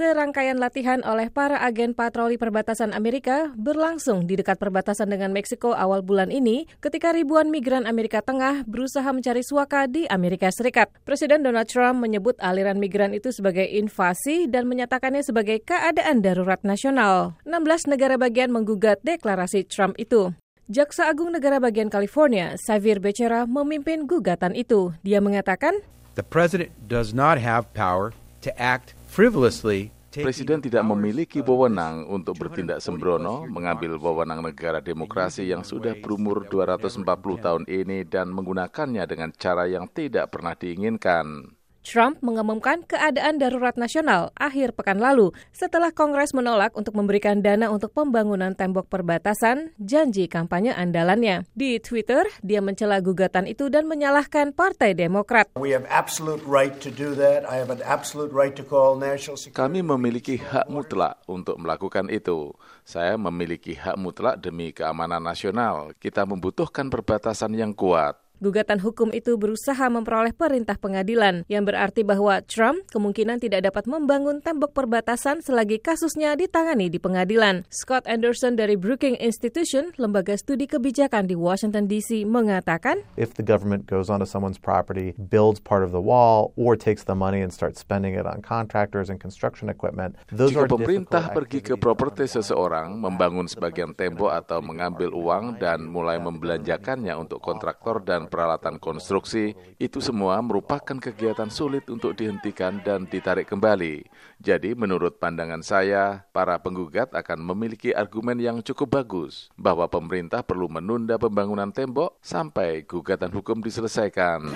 Serangkaian latihan oleh para agen patroli perbatasan Amerika berlangsung di dekat perbatasan dengan Meksiko awal bulan ini ketika ribuan migran Amerika Tengah berusaha mencari suaka di Amerika Serikat. Presiden Donald Trump menyebut aliran migran itu sebagai invasi dan menyatakannya sebagai keadaan darurat nasional. 16 negara bagian menggugat deklarasi Trump itu. Jaksa Agung Negara Bagian California, Xavier Becerra, memimpin gugatan itu. Dia mengatakan, The president does not have power to act Presiden tidak memiliki wewenang untuk bertindak sembrono, mengambil wewenang negara demokrasi yang sudah berumur 240 tahun ini dan menggunakannya dengan cara yang tidak pernah diinginkan. Trump mengumumkan keadaan darurat nasional akhir pekan lalu setelah Kongres menolak untuk memberikan dana untuk pembangunan tembok perbatasan, janji kampanye andalannya. Di Twitter, dia mencela gugatan itu dan menyalahkan Partai Demokrat. Kami memiliki hak mutlak untuk melakukan itu. Saya memiliki hak mutlak demi keamanan nasional. Kita membutuhkan perbatasan yang kuat. Gugatan hukum itu berusaha memperoleh perintah pengadilan, yang berarti bahwa Trump kemungkinan tidak dapat membangun tembok perbatasan selagi kasusnya ditangani di pengadilan. Scott Anderson dari Brookings Institution, lembaga studi kebijakan di Washington DC, mengatakan, If the government goes onto someone's property, builds part of the wall, or takes the money and starts spending it on contractors and construction equipment, those Jika are pemerintah pergi ke properti seseorang, membangun sebagian tembok atau mengambil uang dan mulai membelanjakannya untuk kontraktor dan peralatan konstruksi, itu semua merupakan kegiatan sulit untuk dihentikan dan ditarik kembali. Jadi menurut pandangan saya, para penggugat akan memiliki argumen yang cukup bagus bahwa pemerintah perlu menunda pembangunan tembok sampai gugatan hukum diselesaikan.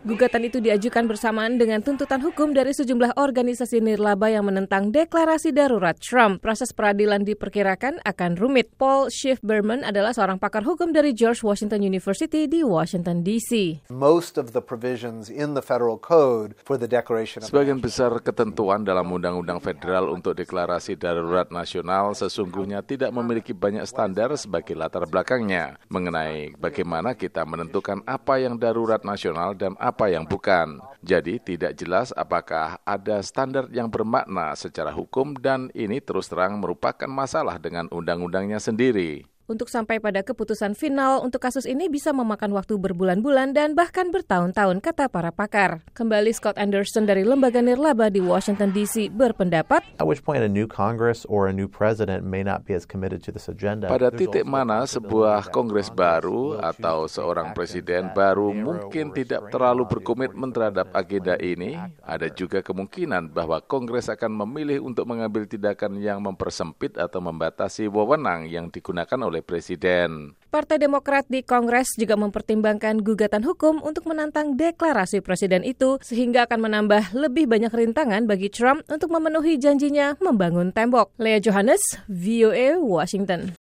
Gugatan itu diajukan bersamaan dengan tuntutan hukum dari sejumlah organisasi nirlaba yang menentang deklarasi darurat Trump. Proses peradilan diperkirakan akan rumit. Paul Schiff Berman adalah seorang pakar hukum dari George Washington University di Washington DC. Most of the provisions in the federal code for the declaration of Sebagian besar ketentuan dalam undang-undang federal untuk deklarasi darurat nasional sesungguhnya tidak memiliki banyak standar sebagai latar belakangnya mengenai bagaimana kita menentukan apa yang darurat nasional dan apa yang bukan. Jadi tidak jelas apakah ada standar yang bermakna secara hukum dan ini terus terang merupakan masalah dengan undang-undangnya sendiri. Untuk sampai pada keputusan final untuk kasus ini bisa memakan waktu berbulan-bulan dan bahkan bertahun-tahun, kata para pakar. Kembali Scott Anderson dari Lembaga Nirlaba di Washington DC berpendapat, At which point a new Congress or a new president may not be as committed to this agenda. Pada titik mana sebuah kongres baru atau seorang presiden baru mungkin tidak terlalu berkomitmen terhadap agenda ini, ada juga kemungkinan bahwa kongres akan memilih untuk mengambil tindakan yang mempersempit atau membatasi wewenang yang digunakan oleh presiden. Partai Demokrat di Kongres juga mempertimbangkan gugatan hukum untuk menantang deklarasi presiden itu sehingga akan menambah lebih banyak rintangan bagi Trump untuk memenuhi janjinya membangun tembok. Lea Johannes, VOA Washington.